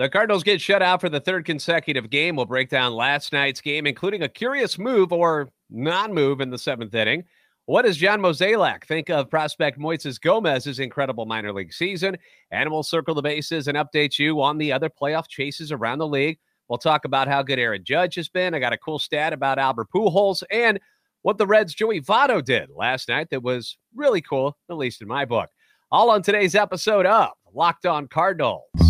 The Cardinals get shut out for the third consecutive game. We'll break down last night's game, including a curious move or non move in the seventh inning. What does John Mozeliak think of prospect Moises Gomez's incredible minor league season? And we'll circle the bases and update you on the other playoff chases around the league. We'll talk about how good Aaron Judge has been. I got a cool stat about Albert Pujols and what the Reds' Joey Votto did last night that was really cool, at least in my book. All on today's episode of Locked On Cardinals.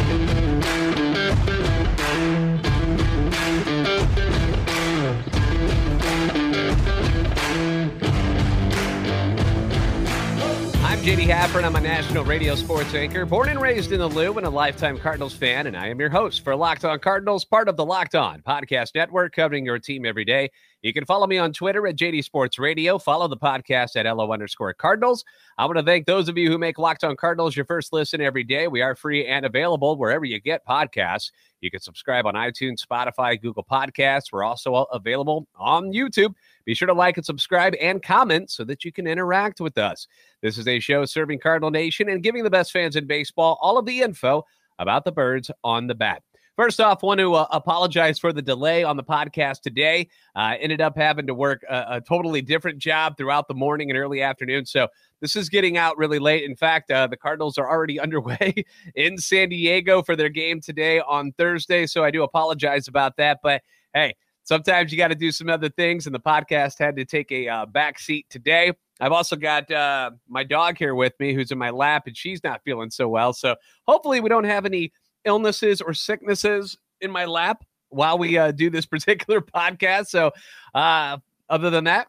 I'm JD Hafford. I'm a national radio sports anchor, born and raised in the Lou and a lifetime Cardinals fan. And I am your host for Locked On Cardinals, part of the Locked On Podcast Network, covering your team every day. You can follow me on Twitter at JD Sports Radio. Follow the podcast at LO underscore Cardinals. I want to thank those of you who make Locked On Cardinals your first listen every day. We are free and available wherever you get podcasts. You can subscribe on iTunes, Spotify, Google Podcasts. We're also available on YouTube. Be sure to like and subscribe and comment so that you can interact with us. This is a show serving Cardinal Nation and giving the best fans in baseball all of the info about the birds on the bat. First off, want to uh, apologize for the delay on the podcast today. Uh, ended up having to work a, a, totally different job throughout the morning and early afternoon. So this is getting out really late. In fact, uh, the Cardinals are already underway in San Diego for their game today on Thursday. So I do apologize about that. But hey, sometimes you got to do some other things, and the podcast had to take a uh, back seat today. I've also got uh, my dog here with me who's in my lap, and she's not feeling so well. So hopefully, we don't have any illnesses or sicknesses in my lap while we uh, do this particular podcast. So, uh, other than that,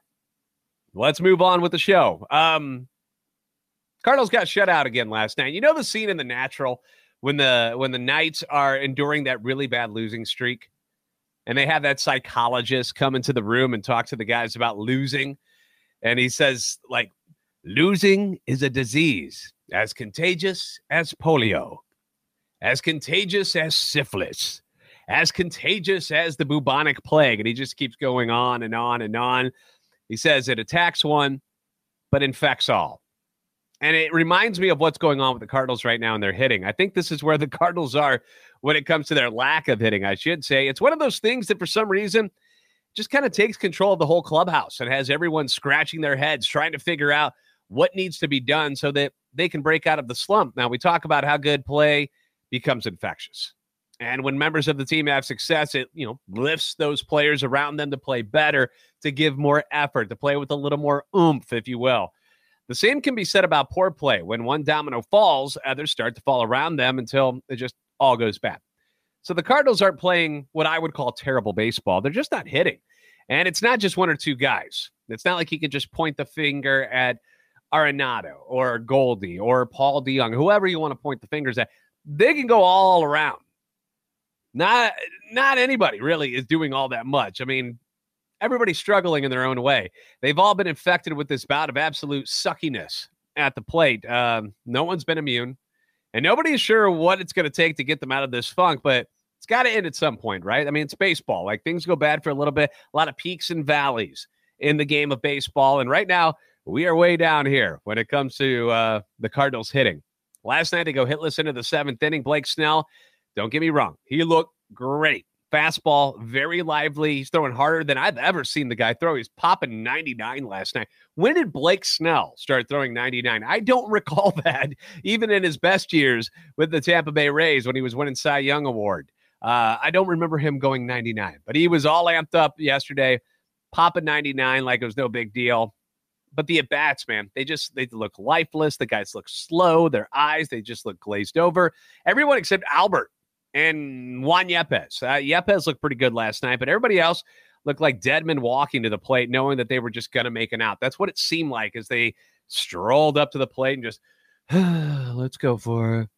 let's move on with the show. Um, Cardinals got shut out again last night. You know the scene in The Natural when the when the Knights are enduring that really bad losing streak, and they have that psychologist come into the room and talk to the guys about losing, and he says like, "Losing is a disease as contagious as polio." as contagious as syphilis, as contagious as the bubonic plague. And he just keeps going on and on and on. He says it attacks one, but infects all. And it reminds me of what's going on with the Cardinals right now in their hitting. I think this is where the Cardinals are when it comes to their lack of hitting, I should say. It's one of those things that for some reason just kind of takes control of the whole clubhouse and has everyone scratching their heads trying to figure out what needs to be done so that they can break out of the slump. Now, we talk about how good play becomes infectious. And when members of the team have success, it you know lifts those players around them to play better, to give more effort, to play with a little more oomph, if you will. The same can be said about poor play. When one domino falls, others start to fall around them until it just all goes bad. So the Cardinals aren't playing what I would call terrible baseball. They're just not hitting. And it's not just one or two guys. It's not like he can just point the finger at Arenado or Goldie or Paul DeJong, whoever you want to point the fingers at they can go all around. Not not anybody really is doing all that much. I mean, everybody's struggling in their own way. They've all been infected with this bout of absolute suckiness at the plate. Um, no one's been immune, and nobody is sure what it's going to take to get them out of this funk. But it's got to end at some point, right? I mean, it's baseball. Like things go bad for a little bit. A lot of peaks and valleys in the game of baseball, and right now we are way down here when it comes to uh, the Cardinals hitting. Last night, they go hitless into the seventh inning. Blake Snell, don't get me wrong, he looked great. Fastball, very lively. He's throwing harder than I've ever seen the guy throw. He's popping 99 last night. When did Blake Snell start throwing 99? I don't recall that, even in his best years with the Tampa Bay Rays when he was winning Cy Young Award. Uh, I don't remember him going 99, but he was all amped up yesterday, popping 99 like it was no big deal but the at bats, man, they just they look lifeless. The guys look slow. Their eyes, they just look glazed over. Everyone except Albert and Juan Yepez. Uh, Yepez looked pretty good last night, but everybody else looked like dead men walking to the plate, knowing that they were just going to make an out. That's what it seemed like as they strolled up to the plate and just, let's go for it.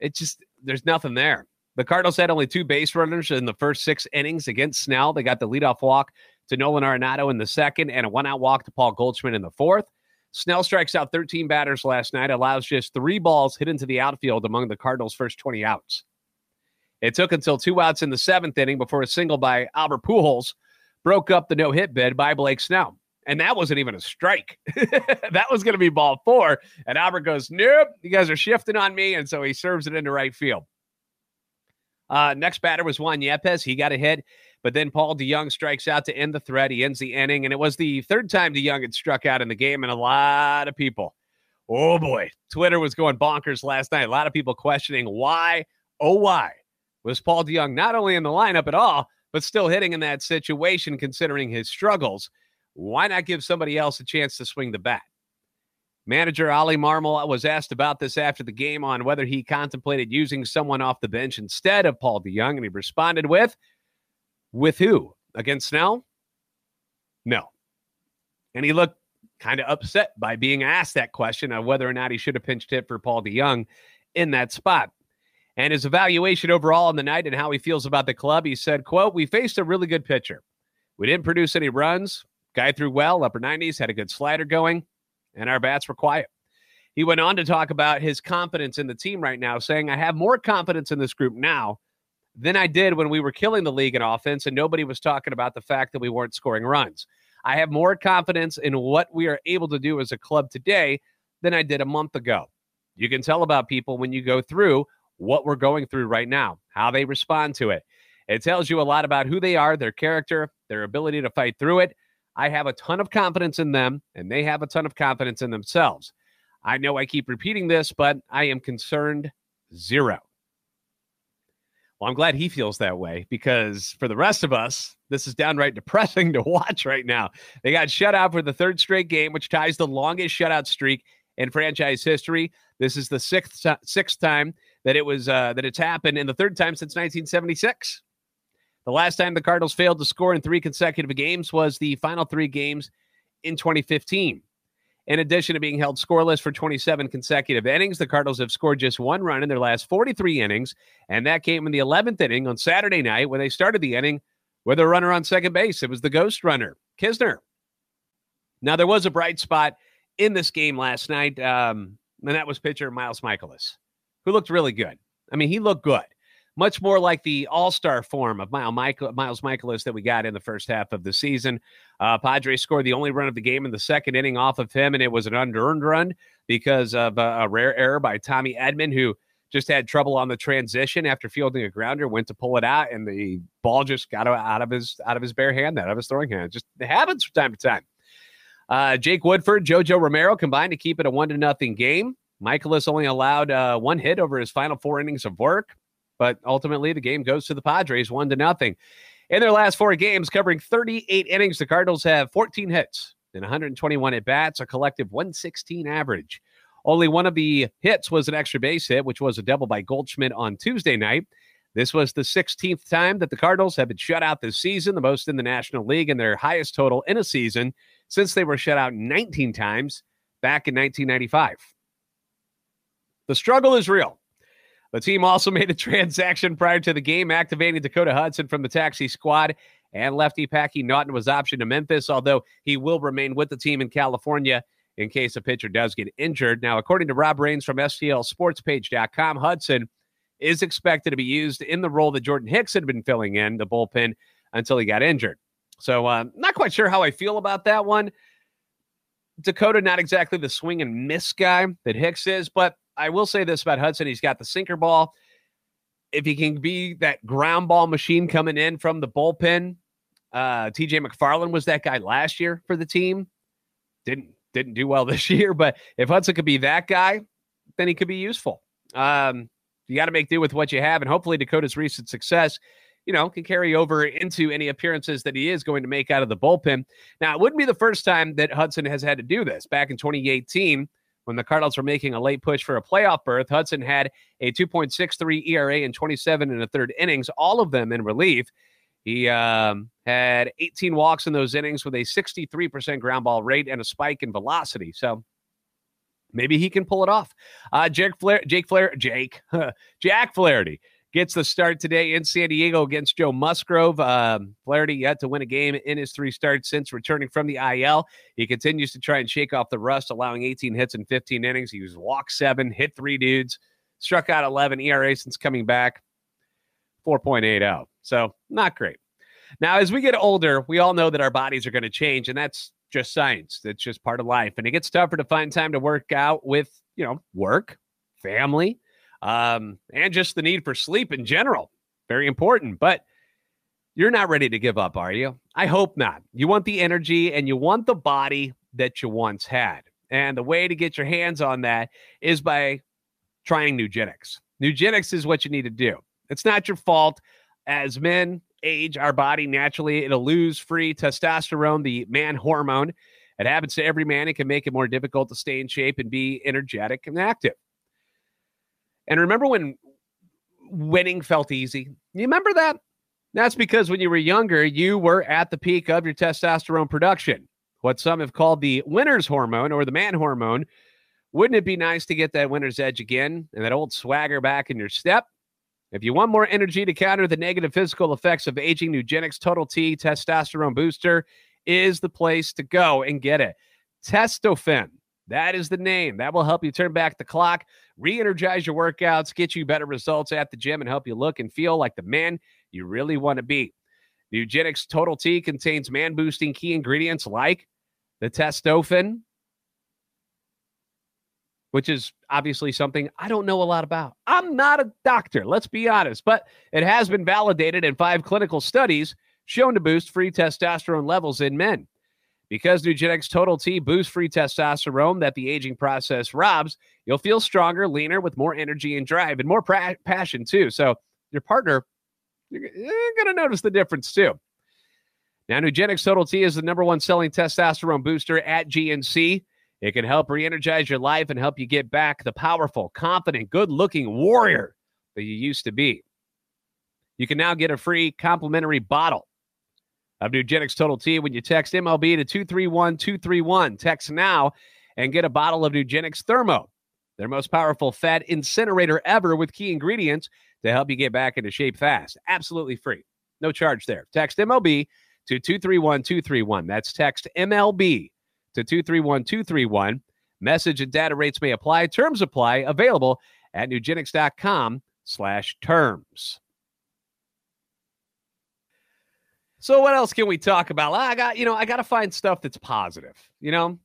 It just, there's nothing there. The Cardinals had only two base runners in the first six innings against Snell. They got the leadoff walk to Nolan Arenado in the second and a one out walk to Paul Goldschmidt in the fourth. Snell strikes out 13 batters last night, allows just three balls hit into the outfield among the Cardinals' first 20 outs. It took until two outs in the seventh inning before a single by Albert Pujols broke up the no hit bid by Blake Snell. And that wasn't even a strike. that was going to be ball four. And Albert goes, Nope, you guys are shifting on me. And so he serves it into right field. Uh, next batter was Juan Yepez. He got a hit. But then Paul DeJong strikes out to end the threat. He ends the inning. And it was the third time DeJong had struck out in the game. And a lot of people, oh boy, Twitter was going bonkers last night. A lot of people questioning why, oh, why was Paul DeJong not only in the lineup at all, but still hitting in that situation considering his struggles. Why not give somebody else a chance to swing the bat? Manager Oli Marmol was asked about this after the game on whether he contemplated using someone off the bench instead of Paul DeJong, and he responded with, with who? Against Snell? No. And he looked kind of upset by being asked that question of whether or not he should have pinched hit for Paul DeJong in that spot. And his evaluation overall on the night and how he feels about the club, he said, quote, we faced a really good pitcher. We didn't produce any runs. Guy threw well, upper 90s, had a good slider going, and our bats were quiet. He went on to talk about his confidence in the team right now, saying, I have more confidence in this group now than I did when we were killing the league in offense and nobody was talking about the fact that we weren't scoring runs. I have more confidence in what we are able to do as a club today than I did a month ago. You can tell about people when you go through what we're going through right now, how they respond to it. It tells you a lot about who they are, their character, their ability to fight through it. I have a ton of confidence in them, and they have a ton of confidence in themselves. I know I keep repeating this, but I am concerned zero. Well, I'm glad he feels that way because for the rest of us, this is downright depressing to watch right now. They got shut out for the third straight game, which ties the longest shutout streak in franchise history. This is the sixth sixth time that it was uh, that it's happened, in the third time since 1976. The last time the Cardinals failed to score in three consecutive games was the final three games in 2015. In addition to being held scoreless for 27 consecutive innings, the Cardinals have scored just one run in their last 43 innings, and that came in the 11th inning on Saturday night when they started the inning with a runner on second base. It was the ghost runner, Kisner. Now, there was a bright spot in this game last night, um, and that was pitcher Miles Mikolas, who looked really good. I mean, he looked good much more like the all star form of Miles, Michael, Mikolas that we got in the first half of the season. Uh, Padres scored the only run of the game in the second inning off of him, and it was an unearned run because of a, a rare error by Tommy Edman, who just had trouble on the transition after fielding a grounder, went to pull it out, and the ball just got out of his out of his bare hand, out of his throwing hand. It just happens from time to time. Uh, Jake Woodford, JoJo Romero combined to keep it a one to nothing game. Mikolas only allowed uh, one hit over his final four innings of work. But ultimately, the game goes to the Padres, one to nothing. In their last four games, covering 38 innings, the Cardinals have 14 hits and 121 at bats, a collective 116 average. Only one of the hits was an extra base hit, which was a double by Goldschmidt on Tuesday night. This was the 16th time that the Cardinals have been shut out this season, the most in the National League, and their highest total in a season since they were shut out 19 times back in 1995. The struggle is real. The team also made a transaction prior to the game, activating Dakota Hudson from the taxi squad, and lefty Packy Naughton was optioned to Memphis, although he will remain with the team in California in case a pitcher does get injured. Now, according to Rob Rains from STLSportsPage.com, Hudson is expected to be used in the role that Jordan Hicks had been filling in the bullpen until he got injured. So, uh, not quite sure how I feel about that one. Dakota, not exactly the swing and miss guy that Hicks is, but I will say this about Hudson. He's got the sinker ball. If he can be that ground ball machine coming in from the bullpen, uh, TJ McFarland was that guy last year for the team. Didn't didn't do well this year, but if Hudson could be that guy, then he could be useful. Um, you got to make do with what you have, and hopefully Dakota's recent success, you know, can carry over into any appearances that he is going to make out of the bullpen. Now, it wouldn't be the first time that Hudson has had to do this. Back in 2018, when the Cardinals were making a late push for a playoff berth, Hudson had a 2.63 ERA in 27 and a third innings, all of them in relief. He um, had 18 walks in those innings with a 63% ground ball rate and a spike in velocity. So maybe he can pull it off. Uh, Jake Flair, Jake Flair, Jake, Jack Flaherty gets the start today in San Diego against Joe Musgrove. Um, Flaherty yet to win a game in his three starts since returning from the IL. He continues to try and shake off the rust, allowing 18 hits in 15 innings. He was walk seven, hit three dudes, struck out 11 ERA since coming back, 4.80. So not great. Now, as we get older, we all know that our bodies are going to change, and that's just science. That's just part of life. And it gets tougher to find time to work out with, you know, work, family, um, and just the need for sleep in general. Very important. But you're not ready to give up, are you? I hope not. You want the energy and you want the body that you once had. And the way to get your hands on that is by trying Nugenix. Nugenix is what you need to do. It's not your fault. As men age, our body naturally it'll lose free testosterone, the man hormone. It happens to every man. It can make it more difficult to stay in shape and be energetic and active. And remember when winning felt easy? You remember that? That's because when you were younger, you were at the peak of your testosterone production, what some have called the winner's hormone or the man hormone. Wouldn't it be nice to get that winner's edge again and that old swagger back in your step? If you want more energy to counter the negative physical effects of aging, Nugenix Total T Testosterone Booster is the place to go and get it. Testofen. That is the name. That will help you turn back the clock, re energize your workouts, get you better results at the gym, and help you look and feel like the man you really want to be. Nugenix Total T contains man boosting key ingredients like the testofen, which is obviously something I don't know a lot about. I'm not a doctor, let's be honest, but it has been validated in five clinical studies shown to boost free testosterone levels in men. Because Nugenix Total T boosts free testosterone that the aging process robs, you'll feel stronger, leaner, with more energy and drive and more pra- passion too. So your partner, you're, you're going to notice the difference too. Now, Nugenix Total T is the number one selling testosterone booster at GNC. It can help re energize your life and help you get back the powerful, confident, good looking warrior that you used to be. You can now get a free complimentary bottle of Nugenix Total T when you text MLB to 231 231. Text now and get a bottle of Nugenix Thermo, their most powerful fat incinerator ever with key ingredients to help you get back into shape fast. Absolutely free. No charge there. Text MLB to 231 231. That's text MLB to 231 231. Message and data rates may apply. Terms apply. Available at nugenix.com slash terms. So what else can we talk about? I got, you know, I got to find stuff that's positive, you know?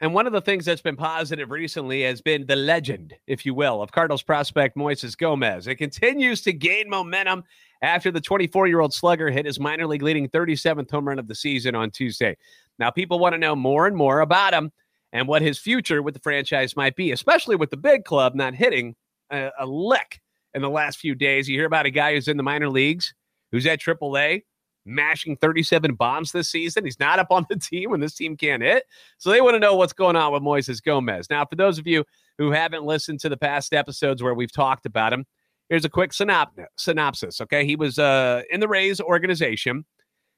And one of the things that's been positive recently has been the legend, if you will, of Cardinals prospect Moises Gomez. It continues to gain momentum after the 24 year old slugger hit his minor league leading 37th home run of the season on Tuesday. Now, people want to know more and more about him and what his future with the franchise might be, especially with the big club not hitting a, a lick in the last few days. You hear about a guy who's in the minor leagues, who's at AAA, mashing 37 bombs this season. He's not up on the team when this team can't hit. So they want to know what's going on with Moises Gomez. Now, for those of you who haven't listened to the past episodes where we've talked about him, here's a quick synopsis. Okay. He was uh, in the Rays organization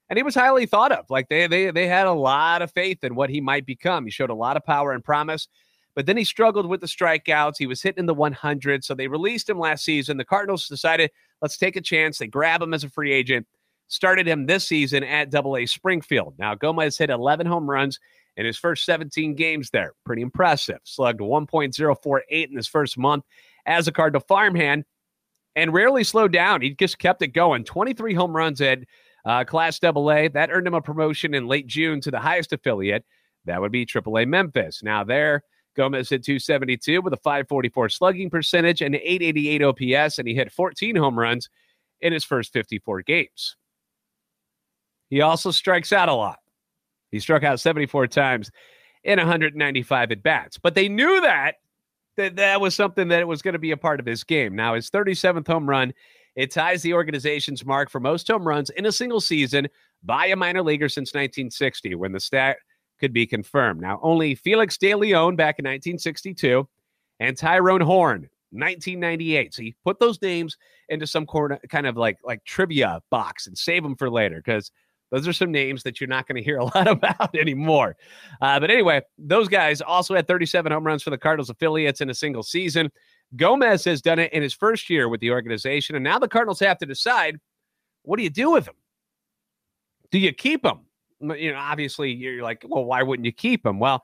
and he was highly thought of. Like they, they, they had a lot of faith in what he might become. He showed a lot of power and promise. But then he struggled with the strikeouts. He was hitting in the 100. So they released him last season. The Cardinals decided, let's take a chance. They grab him as a free agent started him this season at Double A Springfield. Now, Gomez hit 11 home runs in his first 17 games there. Pretty impressive. Slugged 1.048 in his first month as a Cardinal farmhand and rarely slowed down. He just kept it going. 23 home runs at uh, Class Double A. That earned him a promotion in late June to the highest affiliate. That would be Triple A Memphis. Now, there, Gomez hit 272 with a 544 slugging percentage and 888 OPS, and he hit 14 home runs in his first 54 games. He also strikes out a lot. He struck out 74 times in 195 at bats. But they knew that that that was something that it was going to be a part of his game. Now his 37th home run, it ties the organization's mark for most home runs in a single season by a minor leaguer since 1960, when the stat could be confirmed. Now only Felix De Leon back in 1962 and Tyrone Horne 1998. So you put those names into some corner, kind of like like trivia box and save them for later because those are some names that you're not going to hear a lot about anymore. Uh, but anyway, those guys also had 37 home runs for the Cardinals affiliates in a single season. Gomez has done it in his first year with the organization, and now the Cardinals have to decide what do you do with him? Do you keep him? You know, obviously, you're like, well, why wouldn't you keep him? Well,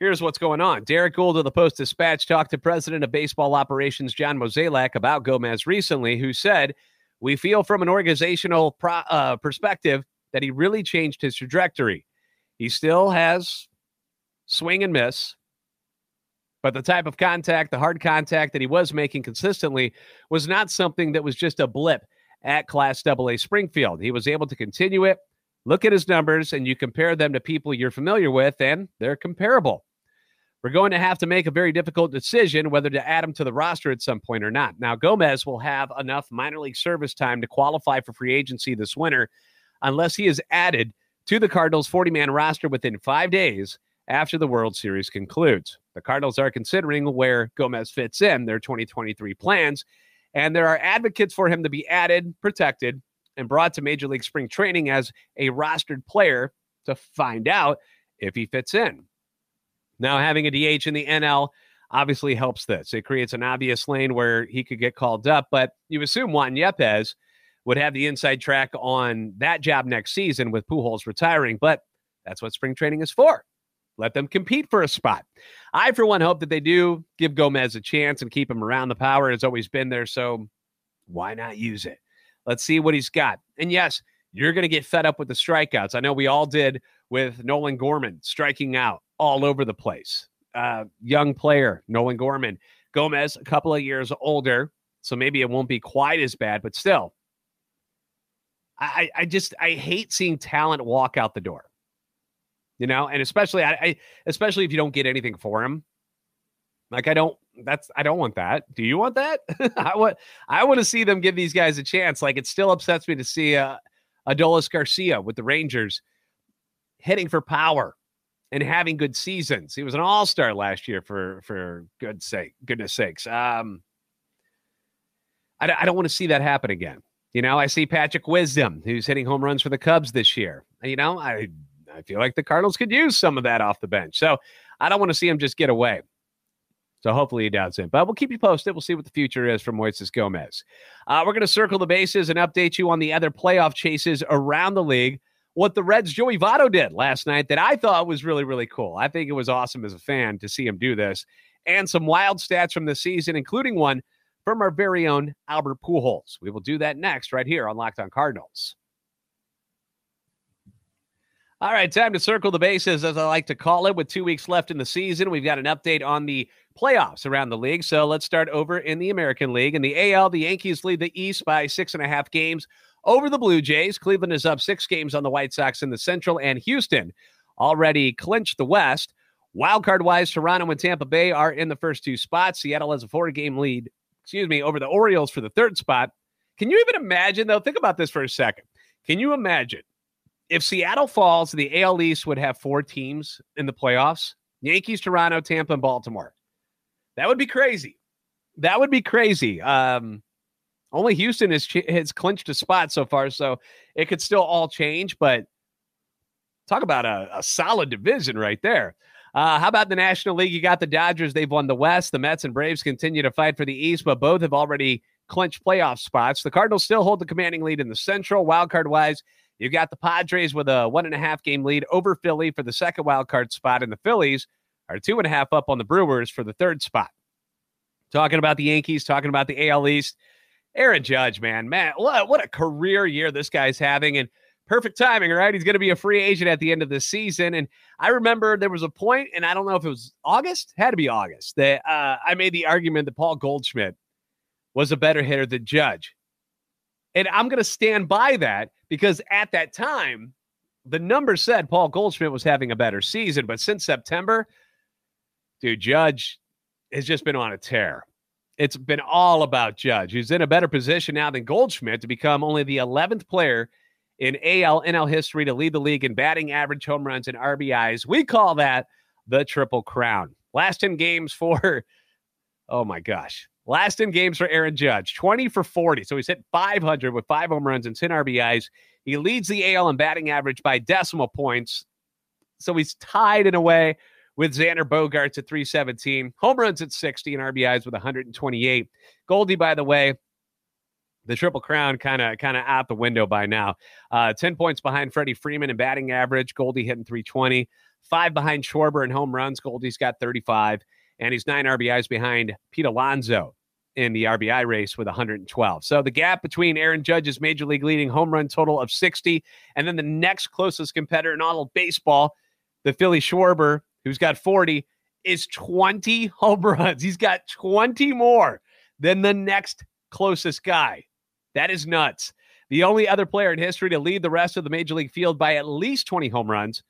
here's what's going on. Derrick Goold of the Post Dispatch talked to President of Baseball Operations John Mozeliak about Gomez recently, who said we feel from an organizational pro, uh, perspective that he really changed his trajectory. He still has swing and miss, but the type of contact, the hard contact that he was making consistently was not something that was just a blip at Class AA Springfield. He was able to continue it. Look at his numbers, and you compare them to people you're familiar with, and they're comparable. We're going to have to make a very difficult decision whether to add him to the roster at some point or not. Now, Gomez will have enough minor league service time to qualify for free agency this winter unless he is added to the Cardinals' 40 man roster within five days after the World Series concludes. The Cardinals are considering where Gomez fits in their 2023 plans, and there are advocates for him to be added, protected, and brought to Major League Spring Training as a rostered player to find out if he fits in. Now, having a DH in the NL obviously helps this. It creates an obvious lane where he could get called up, but you assume Juan Yepez would have the inside track on that job next season with Pujols retiring, but that's what spring training is for. Let them compete for a spot. I, for one, hope that they do give Gomez a chance and keep him around. The power has always been there, so why not use it? Let's see what he's got. And yes, you're going to get fed up with the strikeouts. I know we all did with Nolan Gorman striking out all over the place. Uh, young player, Nolan Gorman. Gomez, a couple of years older, so maybe it won't be quite as bad, but still. I, I just I hate seeing talent walk out the door. You know, and especially I, I especially if you don't get anything for him. Like I don't that's I don't want that. Do you want that? I want I want to see them give these guys a chance. Like it still upsets me to see uh Adolis Garcia with the Rangers hitting for power and having good seasons. He was an all-star last year for for good sake, goodness sakes. Um I, I don't want to see that happen again. You know, I see Patrick Wisdom, who's hitting home runs for the Cubs this year. You know, I I feel like the Cardinals could use some of that off the bench. So I don't want to see him just get away. So hopefully he doesn't. But we'll keep you posted. We'll see what the future is for Moises Gomez. Uh, we're going to circle the bases and update you on the other playoff chases around the league what the Reds' Joey Votto did last night that I thought was really, really cool. I think it was awesome as a fan to see him do this, and some wild stats from the season, including one from our very own Albert Pujols. We will do that next, right here on Locked On Cardinals. All right, time to circle the bases, as I like to call it. With two weeks left in the season, we've got an update on the playoffs around the league. So let's start over in the American League. In the AL, the Yankees lead the East by six and a half games over the Blue Jays. Cleveland is up six games on the White Sox in the Central, and Houston already clinched the West. Wildcard wise, Toronto and Tampa Bay are in the first two spots. Seattle has a four game lead, excuse me, over the Orioles for the third spot. Can you even imagine, though? Think about this for a second. Can you imagine if Seattle falls, the AL East would have four teams in the playoffs Yankees, Toronto, Tampa, and Baltimore? That would be crazy. That would be crazy. Um, only Houston has has clinched a spot so far, so it could still all change. But talk about a, a solid division right there. Uh, how about the National League? You got the Dodgers; they've won the West. The Mets and Braves continue to fight for the East, but both have already clinched playoff spots. The Cardinals still hold the commanding lead in the Central. Wildcard wise, you've got the Padres with a one and a half game lead over Philly for the second wildcard spot, and the Phillies are two and a half up on the Brewers for the third spot. Talking about the Yankees, talking about the AL East. Aaron Judge, man, man, what, what a career year this guy's having. And perfect timing, right? He's going to be a free agent at the end of the season. And I remember there was a point, and I don't know if it was August, had to be August, that uh, I made the argument that Paul Goldschmidt was a better hitter than Judge. And I'm going to stand by that because at that time, the numbers said Paul Goldschmidt was having a better season. But since September, dude, Judge has just been on a tear it's been all about Judge, who's in a better position now than Goldschmidt to become only the 11th player in AL NL history to lead the league in batting average, home runs, and RBIs. We call that the Triple Crown. Last 10 games for, oh my gosh, last 10 games for Aaron Judge 20 for 40. So he's hit 500 with five home runs and 10 RBIs. He leads the AL in batting average by decimal points. So he's tied in a way with Xander Bogaerts at 317, home runs at 60, and RBIs with 128. Goldie, by the way, the triple crown kind of kind of out the window by now. Uh, 10 points behind Freddie Freeman in batting average. Goldie hitting 320. Five behind Schwarber in home runs. Goldie's got 35. And he's nine RBIs behind Pete Alonso in the RBI race with 112. So the gap between Aaron Judge's major league leading home run total of 60 and then the next closest competitor in all of baseball, the Philly Schwarber, who's got 40, is 20 home runs. He's got 20 more than the next closest guy. That is nuts. The only other player in history to lead the rest of the major league field by at least 20 home runs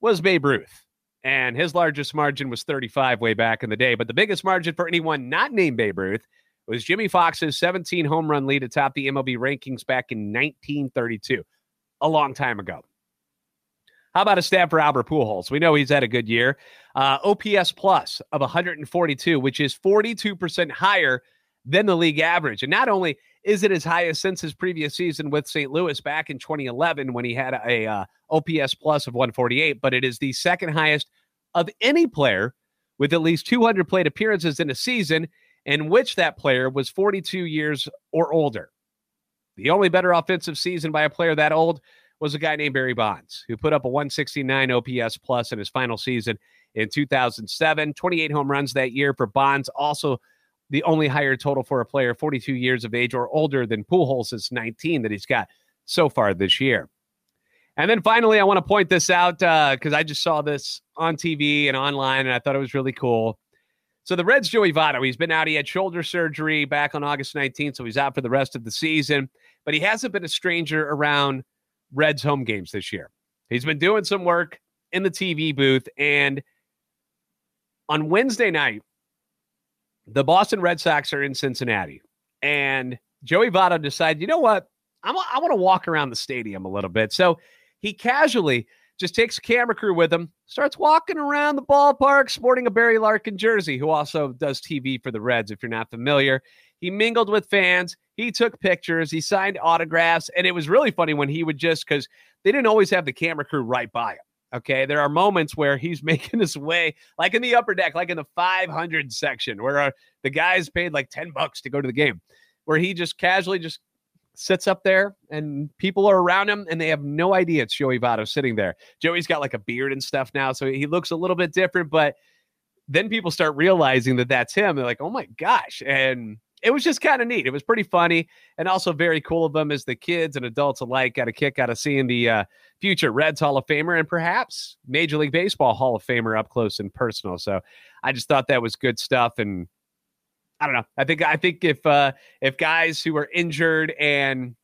was Babe Ruth. And his largest margin was 35 way back in the day. But the biggest margin for anyone not named Babe Ruth was Jimmie Foxx's 17 home run lead atop the MLB rankings back in 1932, a long time ago. How about a stat for Albert Pujols? We know he's had a good year. Uh, OPS plus of 142, which is 42% higher than the league average. And not only is it as high as since his previous season with St. Louis back in 2011 when he had a uh, OPS plus of 148, but it is the second highest of any player with at least 200 plate appearances in a season in which that player was 42 years or older. The only better offensive season by a player that old was a guy named Barry Bonds, who put up a 169 OPS plus in his final season in 2007. 28 home runs that year for Bonds, also the only higher total for a player 42 years of age or older than Pujols is 19 that he's got so far this year. And then finally, I want to point this out because uh, I just saw this on TV and online, and I thought it was really cool. So the Reds' Joey Votto, he's been out. He had shoulder surgery back on August 19th, so he's out for the rest of the season. But he hasn't been a stranger around Reds home games this year. He's been doing some work in the TV booth, and on Wednesday night, the Boston Red Sox are in Cincinnati, and Joey Votto decided, you know what? I'm, I want to walk around the stadium a little bit. So he casually just takes a camera crew with him, starts walking around the ballpark sporting a Barry Larkin jersey, who also does TV for the Reds, if you're not familiar. He mingled with fans. He took pictures. He signed autographs. And it was really funny when he would just, because they didn't always have the camera crew right by him. Okay. There are moments where he's making his way, like in the upper deck, like in the 500 section, where uh, the guys paid like 10 bucks to go to the game, where he just casually just sits up there and people are around him and they have no idea it's Joey Votto sitting there. Joey's got like a beard and stuff now, so he looks a little bit different, but then people start realizing that that's him. They're like, oh my gosh. And it was just kind of neat. It was pretty funny and also very cool of them as the kids and adults alike got a kick out of seeing the uh, future Reds Hall of Famer and perhaps Major League Baseball Hall of Famer up close and personal. So I just thought that was good stuff. And I don't know. I think I think if uh, if guys who are injured and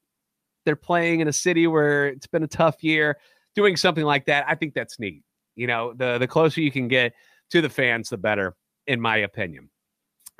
they're playing in a city where it's been a tough year, doing something like that, I think that's neat. You know, the the closer you can get to the fans, the better, in my opinion.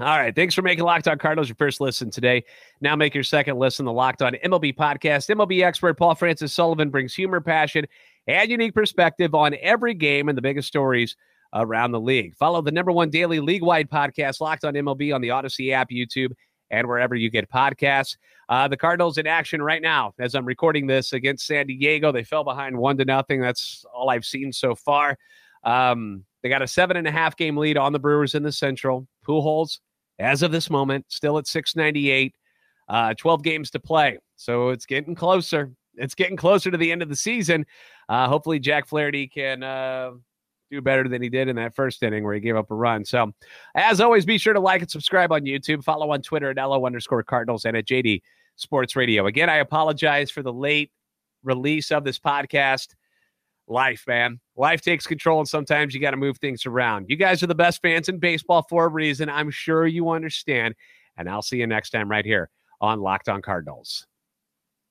All right. Thanks for making Locked On Cardinals your first listen today. Now make your second listen, the Locked On MLB podcast. MLB expert Paul Francis Sullivan brings humor, passion, and unique perspective on every game and the biggest stories around the league. Follow the number one daily league wide podcast, Locked on MLB, on the Odyssey app, YouTube, and wherever you get podcasts. Uh, the Cardinals in action right now as I'm recording this against San Diego. They fell behind one to nothing. That's all I've seen so far. Um, they got a seven and a half game lead on the Brewers in the Central. Pujols, as of this moment, still at 698. Uh, 12 games to play. So it's getting closer. It's getting closer to the end of the season. Uh, hopefully, Jack Flaherty can uh, do better than he did in that first inning where he gave up a run. So, as always, be sure to like and subscribe on YouTube. Follow on Twitter at LO underscore Cardinals and at JD Sports Radio. Again, I apologize for the late release of this podcast. Life, man. Life takes control, and sometimes you got to move things around. You guys are the best fans in baseball for a reason. I'm sure you understand. And I'll see you next time right here on Locked On Cardinals.